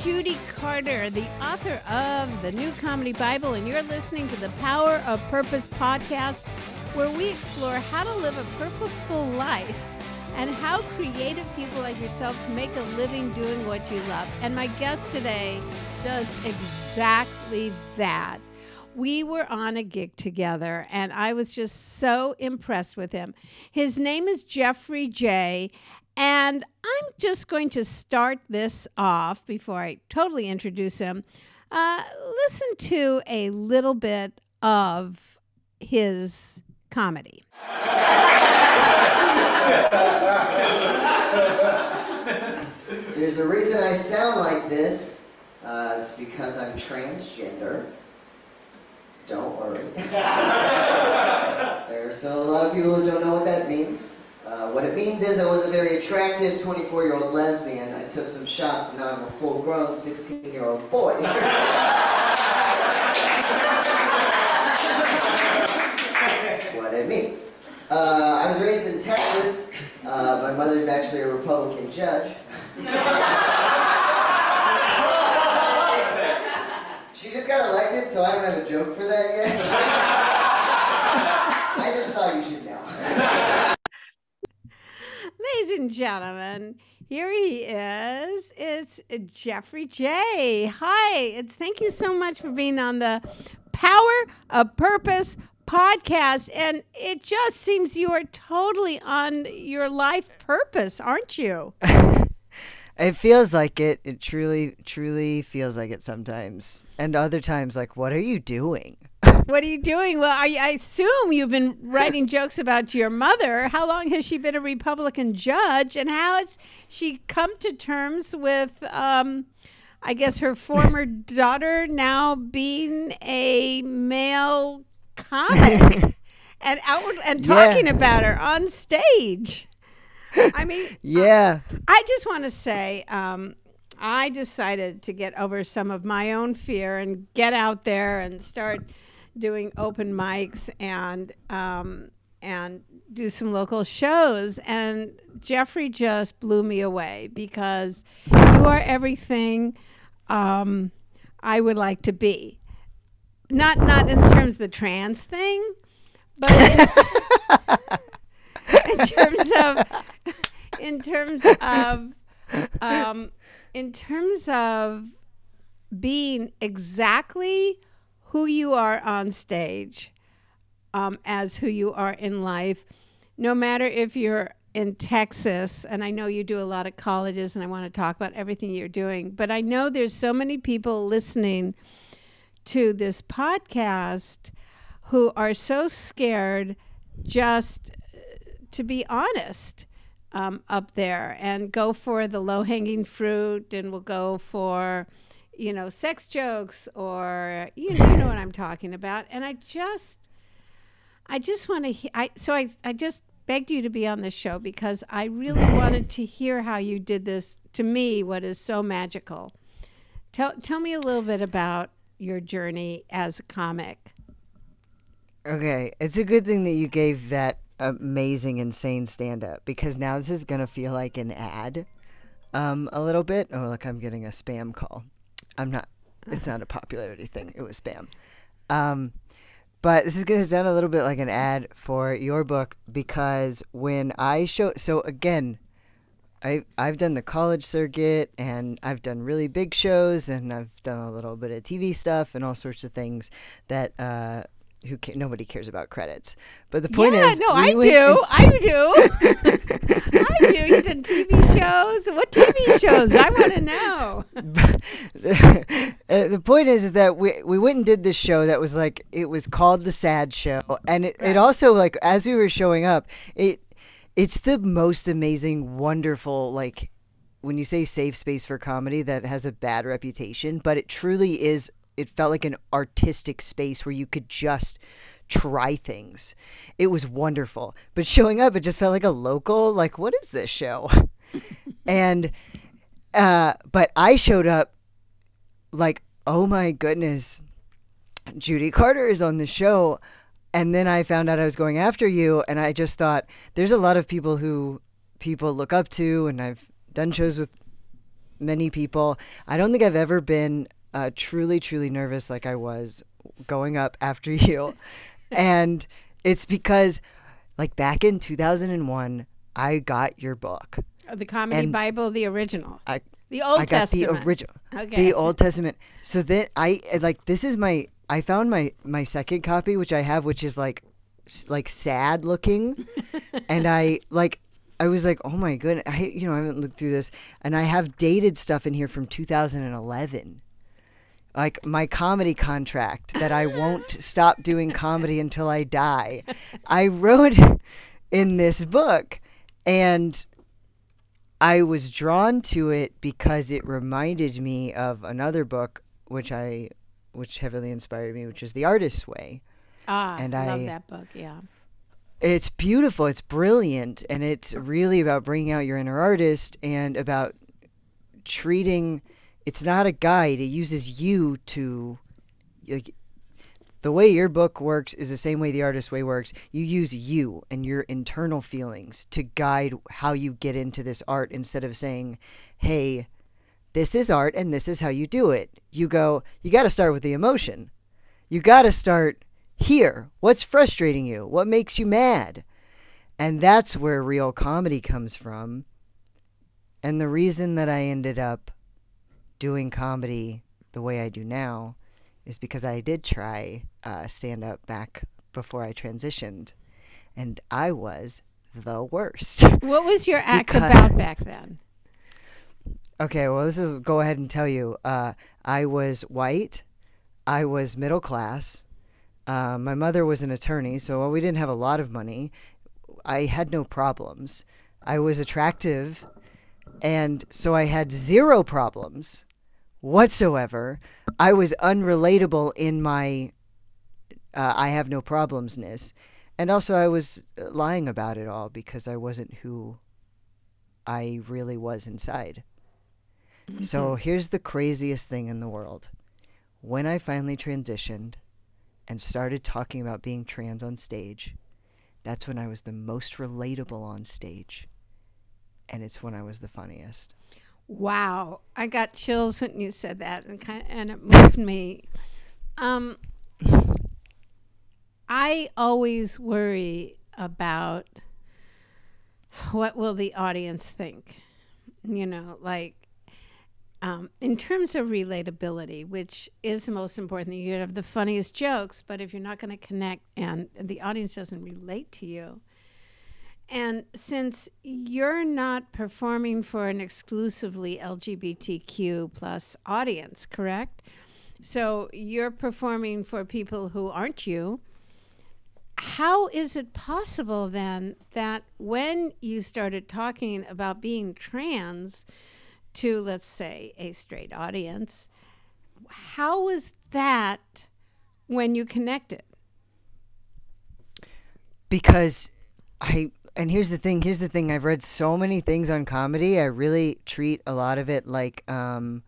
Judy Carter, the author of the New Comedy Bible, and you're listening to the Power of Purpose podcast, where we explore how to live a purposeful life and how creative people like yourself make a living doing what you love. And my guest today does exactly that. We were on a gig together, and I was just so impressed with him. His name is Jeffrey Jay. And I'm just going to start this off before I totally introduce him. Uh, listen to a little bit of his comedy. There's a reason I sound like this. Uh, it's because I'm transgender. Don't worry. there are still a lot of people who don't know what that means. Uh, what it means is I was a very attractive 24 year old lesbian. I took some shots and now I'm a full grown 16 year old boy. That's what it means. Uh, I was raised in Texas. Uh, my mother's actually a Republican judge. she just got elected, so I don't have a joke for that yet. I just thought you should know. Ladies and gentlemen, here he is. It's Jeffrey Jay. Hi, it's thank you so much for being on the Power of Purpose podcast. And it just seems you are totally on your life purpose, aren't you? It feels like it. It truly, truly feels like it sometimes. And other times, like, what are you doing? What are you doing? Well, I, I assume you've been writing jokes about your mother. How long has she been a Republican judge, and how has she come to terms with, um, I guess, her former daughter now being a male comic and outward and Yeah. talking about her on stage? I mean, Yeah. I just want to say, um, I decided to get over some of my own fear and get out there and start doing open mics and um, and do some local shows. And Jeffrey just blew me away because you are everything um, I would like to be. Not not in terms of the trans thing, but in, in terms of in terms of um, in terms of being exactly who you are on stage um, as who you are in life. No matter if you're in Texas, and I know you do a lot of colleges, and I want to talk about everything you're doing, but I know there's so many people listening to this podcast who are so scared just uh, to be honest um, up there and go for the low hanging fruit and we'll go for, you know, sex jokes or, you, you know what I'm talking about. And I just, I just want to, he- I, so I, I just begged you to be on the show because I really wanted to hear how you did this to me, what is so magical. Tell, tell me a little bit about your journey as a comic. Okay. It's a good thing that you gave that amazing, insane stand up because now this is going to feel like an ad um, a little bit. Oh, look, I'm getting a spam call. I'm not, it's not a popularity thing. It was spam. Um, but this is going to sound a little bit like an ad for your book because when I show, so again, I I've done the college circuit and I've done really big shows and I've done a little bit of TV stuff and all sorts of things that uh, who ca- nobody cares about credits. But the point yeah, is, no, I do. I do. I do. You did TV shows. What TV shows? I want to know. the, uh, the point is, is that we we went and did this show that was like it was called the Sad Show, and it, Right. it also like as we were showing up, it it's the most amazing, wonderful like when you say safe space for comedy that has a bad reputation, but it truly is. It felt like an artistic space where you could just try things. It was wonderful. But showing up, it just felt like a local, like, what is this show? and, uh, but I showed up like, oh my goodness, Judy Carter is on the show. And then I found out I was going after you, and I just thought there's a lot of people who people look up to, and I've done shows with many people. I don't think I've ever been uh, truly, truly nervous like I was going up after you. and it's because, like, back in 2001, I got your book. Uh, The comedy And- Bible, the original. I, the Old I got Testament. the original, Okay. the Old Testament. So then I like this is my I found my my second copy, which I have, which is like like sad looking, and I like I was like, oh my goodness, I you know I haven't looked through this, and I have dated stuff in here from 2011. Like my comedy contract that I won't stop doing comedy until I die. I wrote in this book, and I was drawn to it because it reminded me of another book which I which heavily inspired me, which is The Artist's Way. ah, and I love that book. Yeah. It's beautiful, it's brilliant, and it's really about bringing out your inner artist and about treating it's not a guide, it uses you to like the way your book works is the same way the artist's way works. You use you and your internal feelings to guide how you get into this art instead of saying, "Hey, this is art and this is how you do it." You go, you got to start with the emotion. You got to start here. What's frustrating you? What makes you mad? And that's where real comedy comes from. And the reason that I ended up doing comedy the way I do now is because I did try uh, stand up back before I transitioned, and I was the worst. What was your act Because- about back then? okay, well, this is go ahead and tell you. Uh, I was white, I was middle class. Uh, my mother was an attorney, so while we didn't have a lot of money, I had no problems. I was attractive, and so I had zero problems whatsoever. I was unrelatable in my uh, I have no problemsness. And also, I was uh, lying about it all because I wasn't who I really was inside. So here's the craziest thing in the world. When I finally transitioned and started talking about being trans on stage, that's when I was the most relatable on stage. And it's when I was the funniest. Wow, I got chills when you said that, and kind of, and it moved me. Um, I always worry about what will the audience think. You know, like um, in terms of relatability, which is the most important. You have the funniest jokes, but if you're not going to connect and the audience doesn't relate to you, and since you're not performing for an exclusively LGBTQ plus audience, correct? So you're performing for people who aren't you. How is it possible then that when you started talking about being trans to, let's say, a straight audience, how was that when you connected? because I and here's the thing here's the thing I've read so many things on comedy I really treat a lot of it like um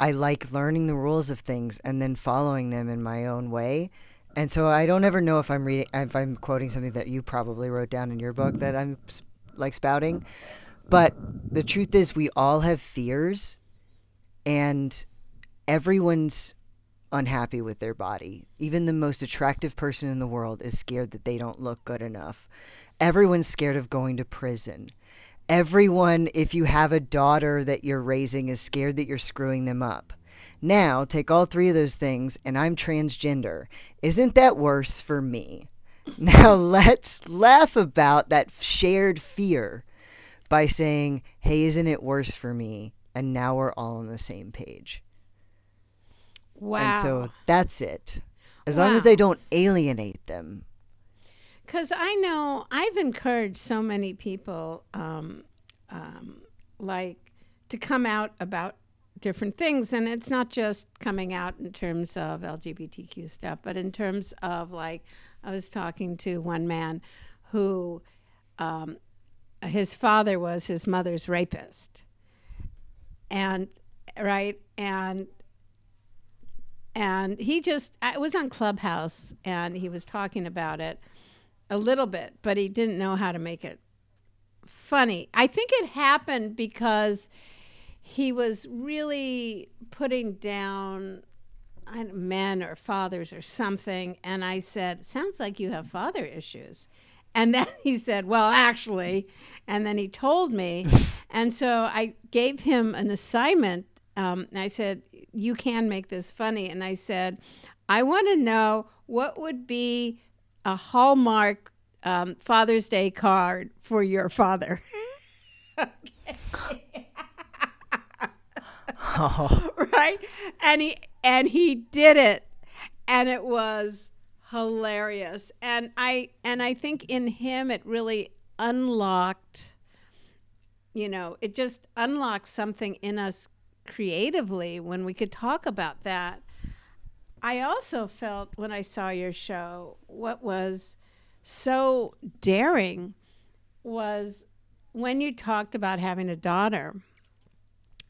I like learning the rules of things and then following them in my own way and so I don't ever know if I'm reading if I'm quoting something that you probably wrote down in your book that I'm like spouting but the truth is we all have fears and everyone's unhappy with their body. Even the most attractive person in the world is scared that they don't look good enough. Everyone's scared of going to prison. Everyone, if you have a daughter that you're raising, is scared that you're screwing them up. Now, take all three of those things, and I'm transgender. Isn't that worse for me? Now, let's laugh about that shared fear by saying, hey, isn't it worse for me? And now we're all on the same page. Wow. And so that's it. As long as Wow. they don't alienate them. Because I know I've encouraged so many people, um, um, like, to come out about different things. And it's not just coming out in terms of LGBTQ stuff, but in terms of, like, I was talking to one man who um, his father was his mother's rapist. And, right? And and he just I was on Clubhouse and he was talking about it a little bit, but he didn't know how to make it funny. I think it happened because he was really putting down men or fathers or something. And I said, Sounds like you have father issues. And then he said, Well, actually. And then he told me. and so I gave him an assignment. Um, and I said, You can make this funny. And I said, I want to know what would be a Hallmark um, Father's Day card for your father. right? And he and he did it. And it was hilarious. And i and i think in him it really unlocked you know it just unlocked something in us creatively when we could talk about that i also felt when i saw your show what was so daring was when you talked about having a daughter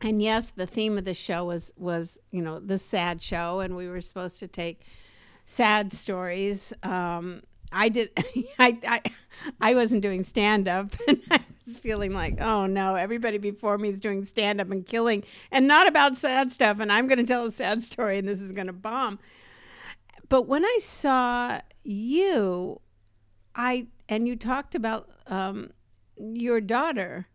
and yes, the theme of the show was was you know the sad show, and we were supposed to take sad stories. Um, I did. I, I I wasn't doing stand up, and I feeling like, oh no, everybody before me is doing stand up and killing, and not about sad stuff, and I'm going to tell a sad story, and this is going to bomb. But when I saw you, I and you talked about um, your daughter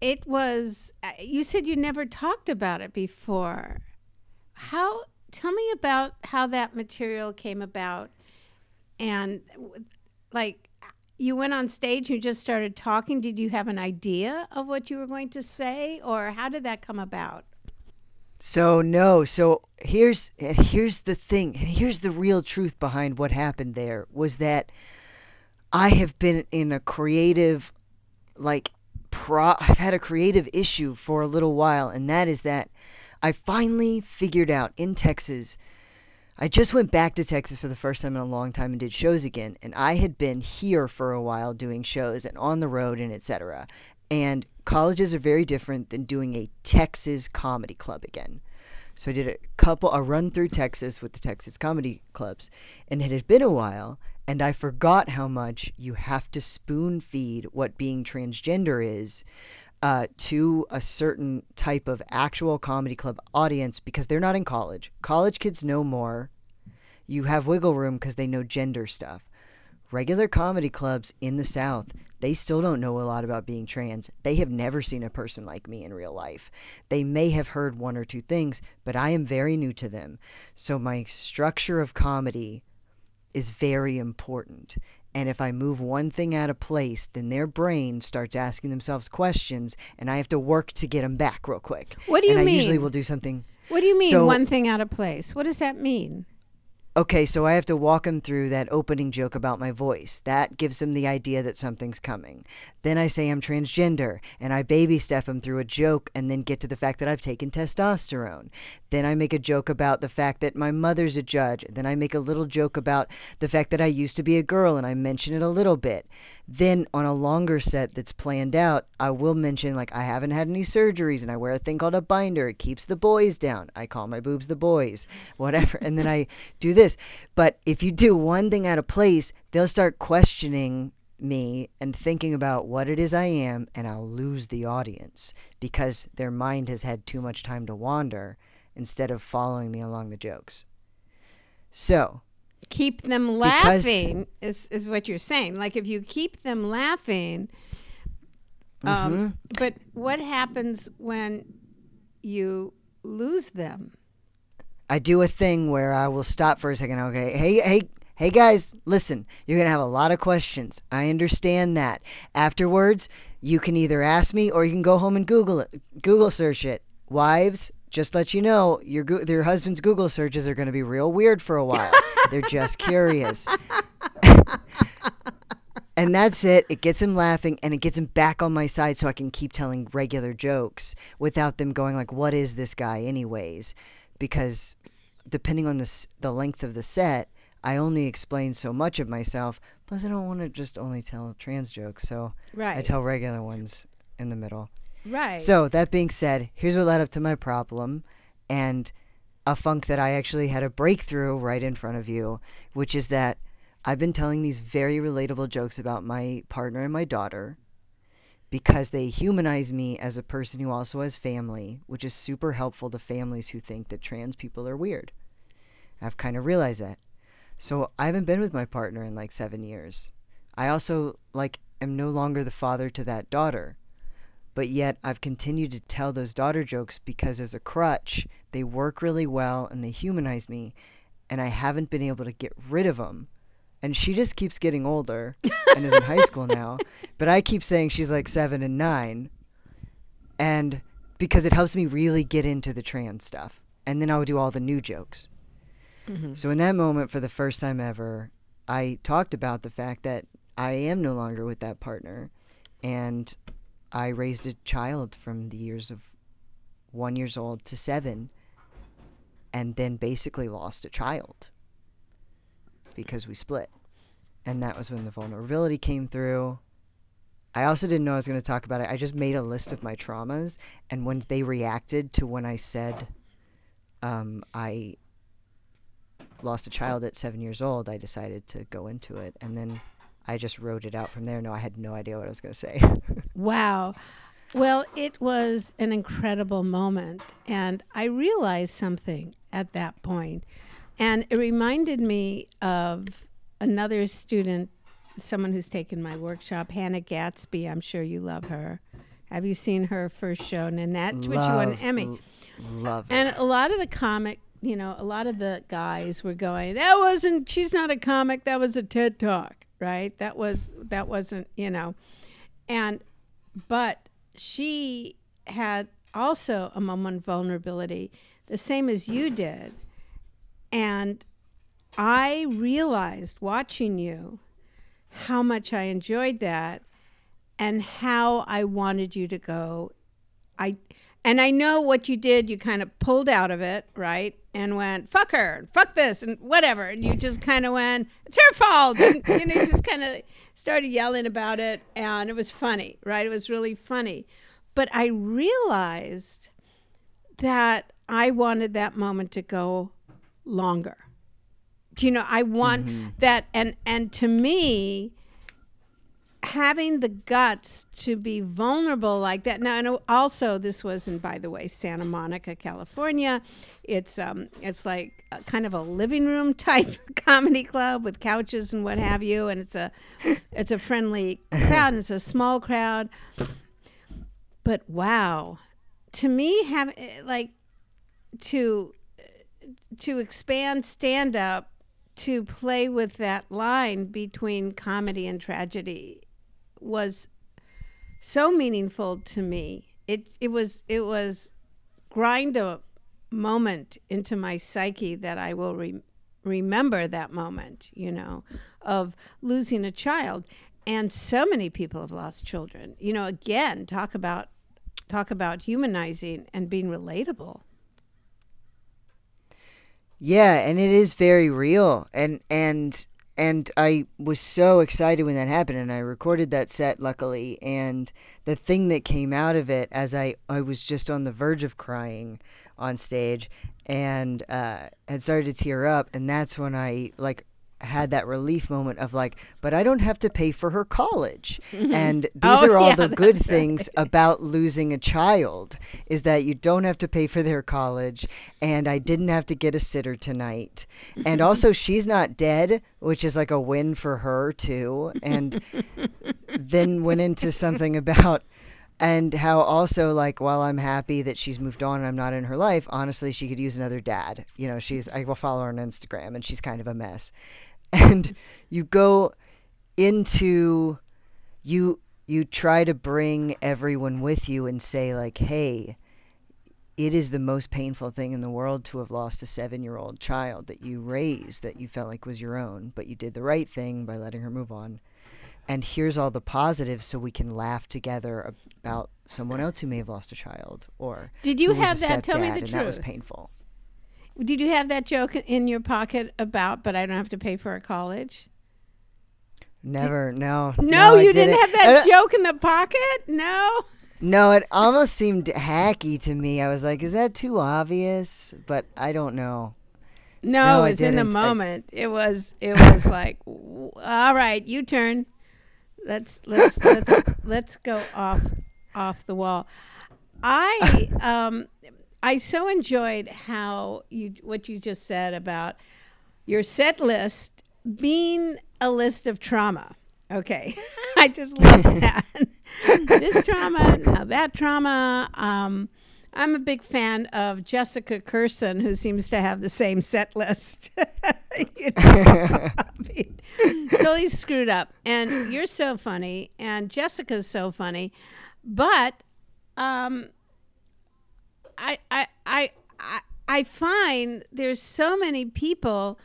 it was uh, you said you never talked about it before how tell me about how that material came about and like you went on stage you just started talking. Did you have an idea of what you were going to say or how did that come about? So no, so here's here's the thing, here's the real truth behind what happened there was that I have been in a creative like pro I've had a creative issue for a little while and that is that I finally figured out in Texas I just went back to Texas for the first time in a long time and did shows again and I had been here for a while doing shows and on the road and etc. And colleges are very different than doing a Texas comedy club again. So I did a couple a run through Texas with the Texas comedy clubs, and it had been a while, and I forgot how much you have to spoon feed what being transgender is uh, to a certain type of actual comedy club audience because they're not in college. College kids know more. You have wiggle room because they know gender stuff. Regular comedy clubs in the South, they still don't know a lot about being trans. They have never seen a person like me in real life. They may have heard one or two things, but I am very new to them. So my structure of comedy is very important. And if I move one thing out of place, then their brain starts asking themselves questions, and I have to work to get them back real quick. What do you and I usually mean? will do something. what do you mean So- one thing out of place what does that mean Okay, so I have to walk him through that opening joke about my voice. That gives them the idea that something's coming. Then I say I'm transgender, and I baby step him through a joke and then get to the fact that I've taken testosterone. Then I make a joke about the fact that my mother's a judge. Then I make a little joke about the fact that I used to be a girl and I mention it a little bit. Then on a longer set that's planned out, I will mention like I haven't had any surgeries and I wear a thing called a binder. It keeps the boys down. I call my boobs the boys, whatever. and then I do this. But if you do one thing out of place, they'll start questioning me and thinking about what it is I am, and I'll lose the audience because their mind has had too much time to wander instead of following me along the jokes. So, keep them Because- laughing is is what you're saying like if you keep them laughing um, Mm-hmm. but what happens when you lose them I do a thing where I will stop for a second. Okay, hey, hey, hey, guys, listen. You're gonna have a lot of questions. I understand that. Afterwards, you can either ask me or you can go home and Google it. Google search it. Wives, just let you know, your your husband's Google searches are gonna be real weird for a while. They're just curious. and that's it. It gets him laughing and it gets him back on my side so I can keep telling regular jokes without them going like, "What is this guy, anyways?" Because depending on the the length of the set, I only explain so much of myself. Plus, I don't want to just only tell trans jokes, so I tell regular ones in the middle. Right So that being said, here's what led up to my problem, and a funk that I actually had a breakthrough right in front of you, which is that I've been telling these very relatable jokes about my partner and my daughter, because they humanize me as a person who also has family, which is super helpful to families who think that trans people are weird. I've kind of realized that. So I haven't been with my partner in like 7 years. I also like am no longer the father to that daughter. But yet I've continued to tell those daughter jokes because as a crutch, they work really well and they humanize me and I haven't been able to get rid of them and she just keeps getting older and is in high school now. But I keep saying she's like seven and nine, and because it helps me really get into the trans stuff, and then I would do all the new jokes. Mm-hmm. So in that moment, for the first time ever, I talked about the fact that I am no longer with that partner, and I raised a child from the years of one years old to seven, and then basically lost a child because we split. And that was when the vulnerability came through. I also didn't know I was going to talk about it. I just made a list of my traumas, and when they reacted to when I said um, I lost a child at seven years old, I decided to go into it. And then I just wrote it out from there. No, I had no idea what I was going to say. Wow. Well, it was an incredible moment. And I realized something at that point. And it reminded me of another student, someone who's taken my workshop, Hannah Gadsby. I'm sure you love her. Have you seen her first show, Nanette, which won an Emmy? l- love it. And a lot of the comic, you know, a lot of the guys were going, "That wasn't. She's not a comic. That was a TED talk, right? That was that wasn't, you know." And but she had also a moment of vulnerability, the same as you did. And I realized watching you how much I enjoyed that and how I wanted you to go. I and I know what you did. You kind of pulled out of it, right? And went, fuck her, and fuck this, and whatever. And you just kind of went, it's her fault. And, you know, you just kind of started yelling about it. And it was funny, right? It was really funny. But I realized that I wanted that moment to go longer. Do you know, I want mm-hmm. that. And, and to me, having the guts to be vulnerable like that. Now, and also this was in, by the way, Santa Monica, California. It's um, it's like kind of a living room type comedy club with couches and what have you, and it's a it's a friendly crowd. And it's a small crowd, but wow, to me, have like to to expand stand up to play with that line between comedy and tragedy was so meaningful to me. It it was it was grind a moment into my psyche that I will re- remember that moment, you know, of losing a child. And so many people have lost children. You know, again, talk about talk about humanizing and being relatable. Yeah, and it is very real. And and and I was so excited when that happened and I recorded that set luckily and the thing that came out of it as I I was just on the verge of crying on stage and uh had started to tear up and that's when I like had that relief moment of like but I don't have to pay for her college. and these Oh, are all yeah, the good that's things about losing a child is that you don't have to pay for their college and I didn't have to get a sitter tonight. And also she's not dead, which is like a win for her too. And then went into something about and how also like while I'm happy that she's moved on and I'm not in her life, honestly she could use another dad. You know, she's I will follow her on Instagram and she's kind of a mess. And you go into you you try to bring everyone with you and say like, "Hey, it is the most painful thing in the world to have lost a 7-year-old child that you raised that you felt like was your own, but you did the right thing by letting her move on." And here's all the positives so we can laugh together about someone else who may have lost a child or Did you have that? Tell me the and that was painful. Did you have that joke in your pocket about, but I don't have to pay for a college? Never, no. No, I you didn't, have that joke in the pocket? No. No, it almost seemed hacky to me. I was like, is that too obvious? But I don't know. No, No, it was in the didn't. I- moment. It was it was like, all right, you turn. let's let's let's let's go off off the wall. I um I so enjoyed how you what you just said about your set list being a list of trauma. Okay, I just love that. this trauma, now that trauma. Um, I'm a big fan of Jessica Kirson, who seems to have the same set list. you know? I mean, totally screwed up. And you're so funny, and Jessica's so funny, but um, I, I, I, I, find there's so many people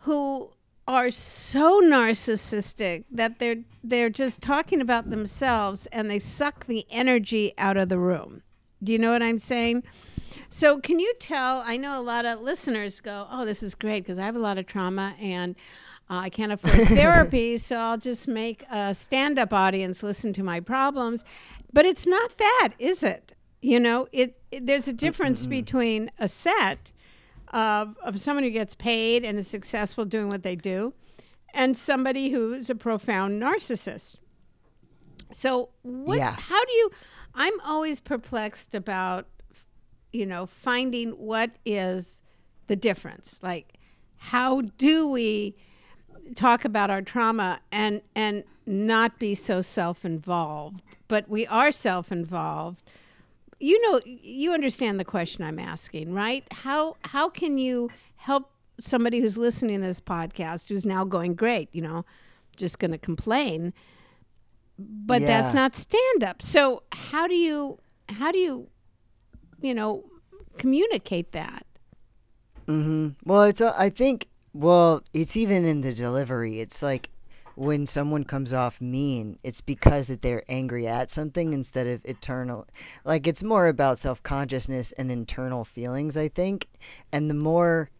who are so narcissistic that they're they're just talking about themselves and they suck the energy out of the room. Do you know what I'm saying? So, can you tell? I know a lot of listeners go, "Oh, this is great because I have a lot of trauma and uh, I can't afford therapy, so I'll just make a stand-up audience listen to my problems." But it's not that, is it? You know, it, it there's a mm, difference Mm-mm-mm. between a set of of someone who gets paid and is successful doing what they do, and somebody who's a profound narcissist. So, what? Yeah. How do you? I'm always perplexed about, you know, finding what is the difference. Like, how do we talk about our trauma and and not be so self-involved, but we are self-involved. You know, you understand the question I'm asking, right? How how can you help somebody who's listening to this podcast who's now going great, you know, just going to complain? but that's not stand up. So how do you how do you you know communicate that? hmm Well, it's uh, I think well, it's even in the delivery. It's like when someone comes off mean, it's because that they're angry at something instead of eternal. Like it's more about self consciousness and internal feelings, I think. And the more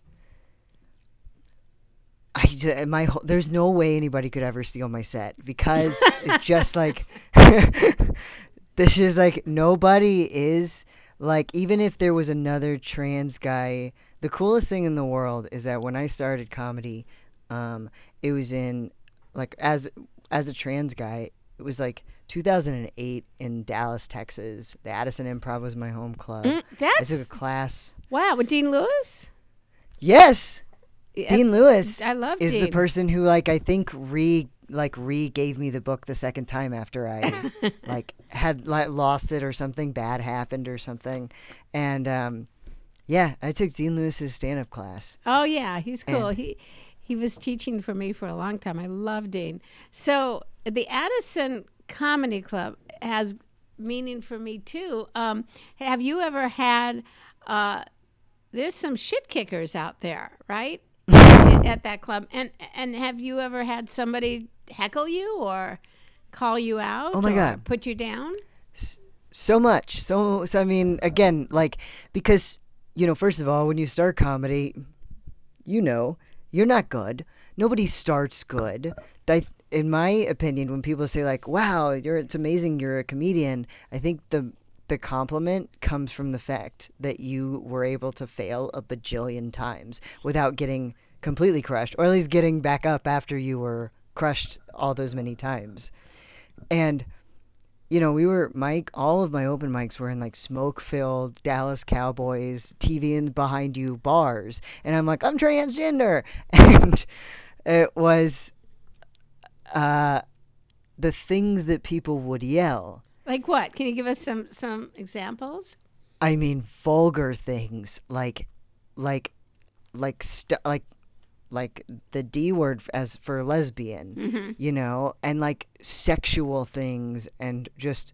I my whole, there's no way anybody could ever steal my set because it's just like this is like nobody is like even if there was another trans guy the coolest thing in the world is that when I started comedy um it was in like as as a trans guy it was like 2008 in Dallas Texas the Addison Improv was my home club Mm, I took a class wow. With Dean Lewis, yes Yeah, Dean Lewis I love is Dean. the person who like I think re like re gave me the book the second time after I like had like lost it or something bad happened or something, and um, yeah, I took Dean Lewis's stand up class. Oh yeah, he's cool. And- he he was teaching for me for a long time. I love Dean. So the Addison Comedy Club has meaning for me too. Um, have you ever had? Uh, there's some shit kickers out there, right? at at that club, and and have you ever had somebody heckle you or call you out? Oh my or God. Put you down? so much so so i mean again like because you know first of all when you start comedy you know you're not good. Nobody starts good. I, in my opinion when people say like wow you're it's amazing you're a comedian i think the the compliment comes from the fact that you were able to fail a bajillion times without getting completely crushed or at least getting back up after you were crushed all those many times. And you know, we were Mike. All of my open mics were in like smoke-filled Dallas Cowboys TV and behind you bars, and I'm like, I'm transgender, and it was uh, the things that people would yell. Like what? Can you give us some some examples? I mean, vulgar things like, like, like st- like, like the D word as for lesbian. Mm-hmm. you know, and like sexual things and just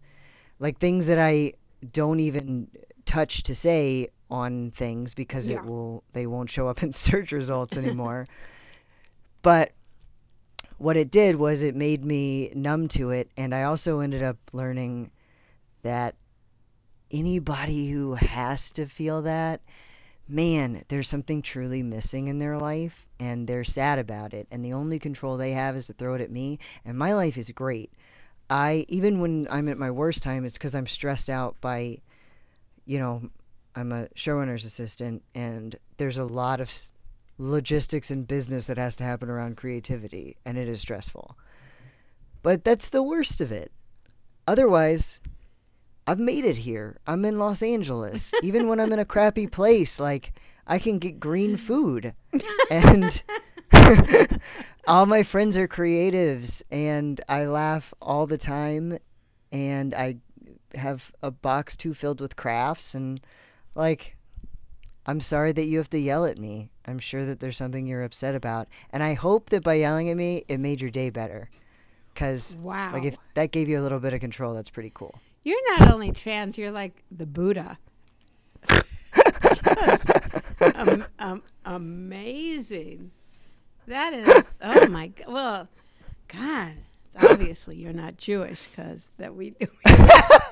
like things that I don't even touch to say on things because Yeah. it will they won't show up in search results anymore. but what it did was it made me numb to it and I also ended up learning that anybody who has to feel that man, there's something truly missing in their life and they're sad about it. And the only control they have is to throw it at me. And my life is great. I, even when I'm at my worst time, it's because I'm stressed out by, you know, I'm a showrunner's assistant and there's a lot of logistics and business that has to happen around creativity and it is stressful. But that's the worst of it. Otherwise, I've made it here. I'm in Los Angeles. Even when I'm in a crappy place, like I can get green food. And all my friends are creatives and I laugh all the time and I have a box too filled with crafts and like I'm sorry that you have to yell at me. I'm sure that there's something you're upset about. And I hope that by yelling at me, it made your day better. Cuz Wow. like if that gave you a little bit of control, that's pretty cool. You're not only trans, you're like the Buddha. Just um, um, amazing. That is, oh my God. Well, God, it's obviously you're not Jewish because that we.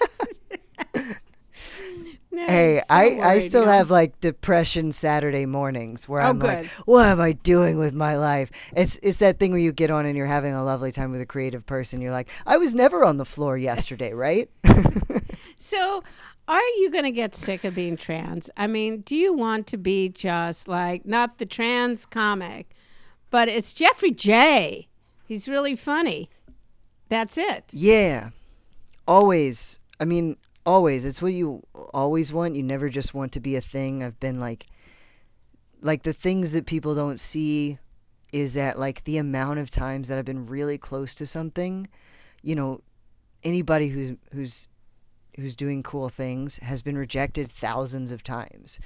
Hey, so I, I still have like depression Saturday mornings where Oh, I'm like, what am I doing with my life? It's it's that thing where you get on and you're having a lovely time with a creative person. You're like, I was never on the floor yesterday, right? So, are you going to get sick of being trans? I mean, do you want to be just like not the trans comic, but it's Jeffrey Jay. He's really funny. That's it. yeah. Always. I mean, always. It's what you always want. You never just want to be a thing. I've been like like the things that people don't see is that like the amount of times that I've been really close to something, you know, anybody who's who's who's doing cool things has been rejected thousands of times.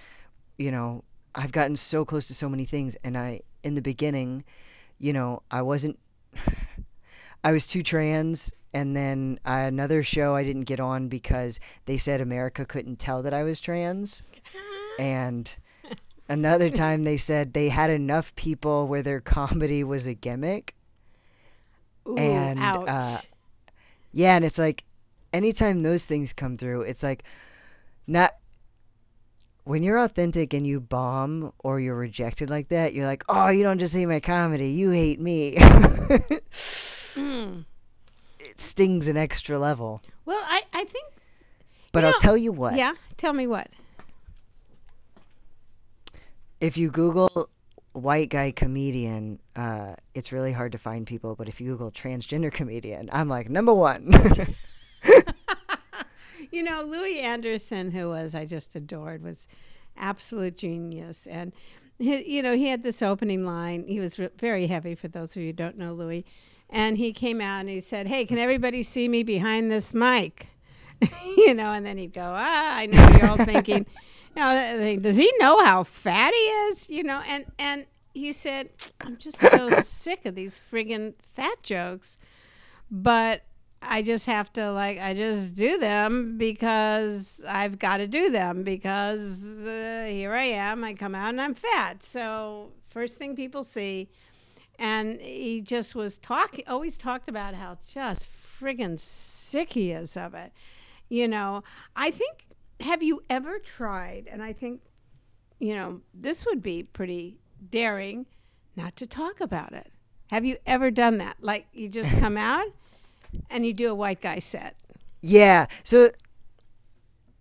You know, I've gotten so close to so many things and I in the beginning, you know, I wasn't I was too trans and then another show I didn't get on because they said America couldn't tell that I was trans. And another time they said they had enough people where their comedy was a gimmick. Ooh, And, ouch. uh, Yeah, and it's like anytime those things come through, it's like not when you're authentic and you bomb or you're rejected like that, you're like, "Oh, you don't just hate my comedy, you hate me." Mm. Stings an extra level. Well, I, I think, But I'll know- tell you what. yeah, tell me what. If you Google white guy comedian, uh, it's really hard to find people. But if you Google transgender comedian, I'm like number one. You know, Louie Anderson, who was I just adored, was absolute genius, and he, you know he had this opening line. He was re- very heavy for those of you who don't know Louie, and he came out and he said, "Hey, can everybody see me behind this mic?" you know, and then he'd go, "Ah, I know you're all thinking." You know, does he know how fat he is? You know, and and he said, "I'm just so sick of these friggin' fat jokes." but I just have to like I just do them because I've got to do them because uh, here I am. I come out and I'm fat. So first thing people see, and he just was talking. Always talked about how just friggin' sick he is of it. You know, I think. Have you ever tried? And I think, you know, this would be pretty daring, not to talk about it. Have you ever done that? Like you just come out and you do a white guy set. yeah. So.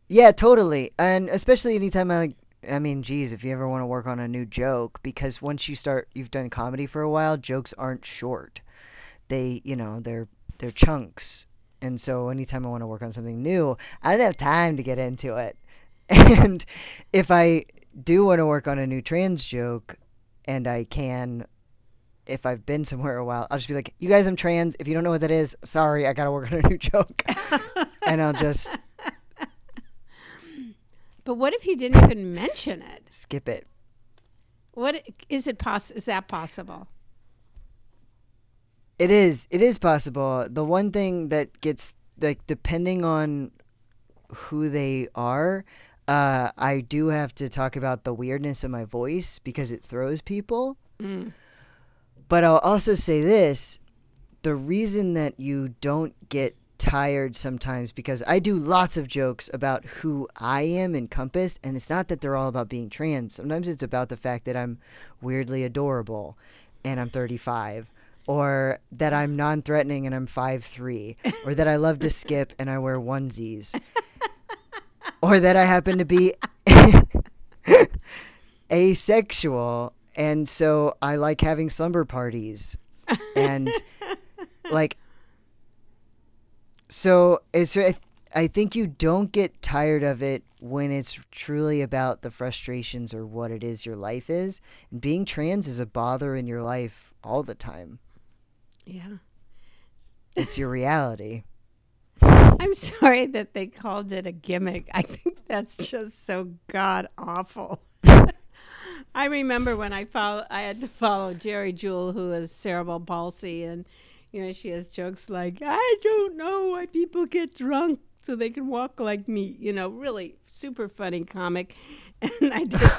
Yeah, totally, and especially anytime I like. I mean, geez, if you ever want to work on a new joke, because once you start, you've done comedy for a while, jokes aren't short. They, you know, they're they're chunks, and so anytime I want to work on something new, I don't have time to get into it. And if I do want to work on a new trans joke, and I can, if I've been somewhere a while, I'll just be like, "You guys, I'm trans. If you don't know what that is, sorry, I gotta work on a new joke," and I'll just But what if you didn't even mention it? skip it. What is it poss- is that possible? It is. It is possible. The one thing that gets like depending on who they are, uh, I do have to talk about the weirdness of my voice because it throws people. Mm. But I'll also say this: the reason that you don't get tired sometimes because I do lots of jokes about who I am encompassed, and it's not that they're all about being trans. Sometimes it's about the fact that I'm weirdly adorable, and I'm 35, or that I'm non-threatening and I'm 5'3", or that I love to skip and I wear onesies, or that I happen to be asexual, and so I like having slumber parties, and like So I- I think you don't get tired of it when it's truly about the frustrations or what it is your life is. And being trans is a bother in your life all the time. Yeah. It's your reality. I'm sorry that they called it a gimmick. I think that's just so god awful. I remember when I follow, I had to follow Geri Jewell, who has cerebral palsy, and you know she has jokes like, "I don't know why people get drunk so they can walk like me." You know, really super funny comic. And I did,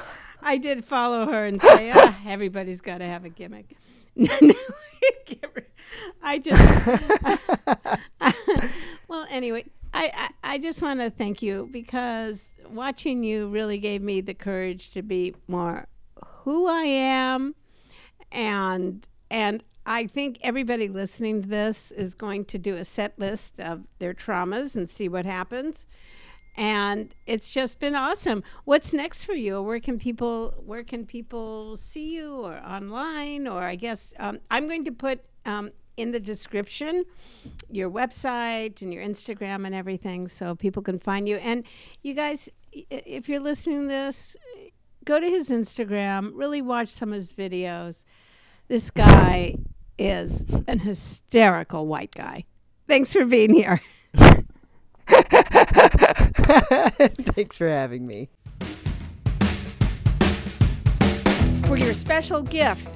I did follow her and say, ah, "Everybody's got to have a gimmick." I just well, anyway, I, I, I just want to thank you because watching you really gave me the courage to be more who I am, and and I think everybody listening to this is going to do a set list of their traumas and see what happens. And it's just been awesome. What's next for you? Where can people where can people see you or online or I guess um, I'm going to put um, in the description your website and your Instagram and everything so people can find you. And you guys, if you're listening to this, go to his Instagram, really watch some of his videos. This guy is an hysterical white guy. Thanks for being here. Thanks for having me. For your special gift,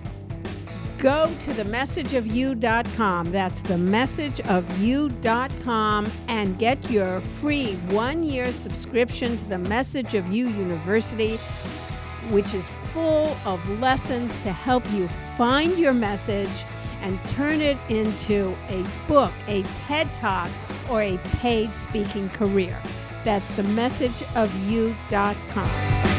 go to themessageofyou.com. That's themessageofyou.com and get your free one year subscription to the Message of You University, which is full of lessons to help you find your message and turn it into a book, a TED Talk, or a paid speaking career. That's the message of themessageofyou.com.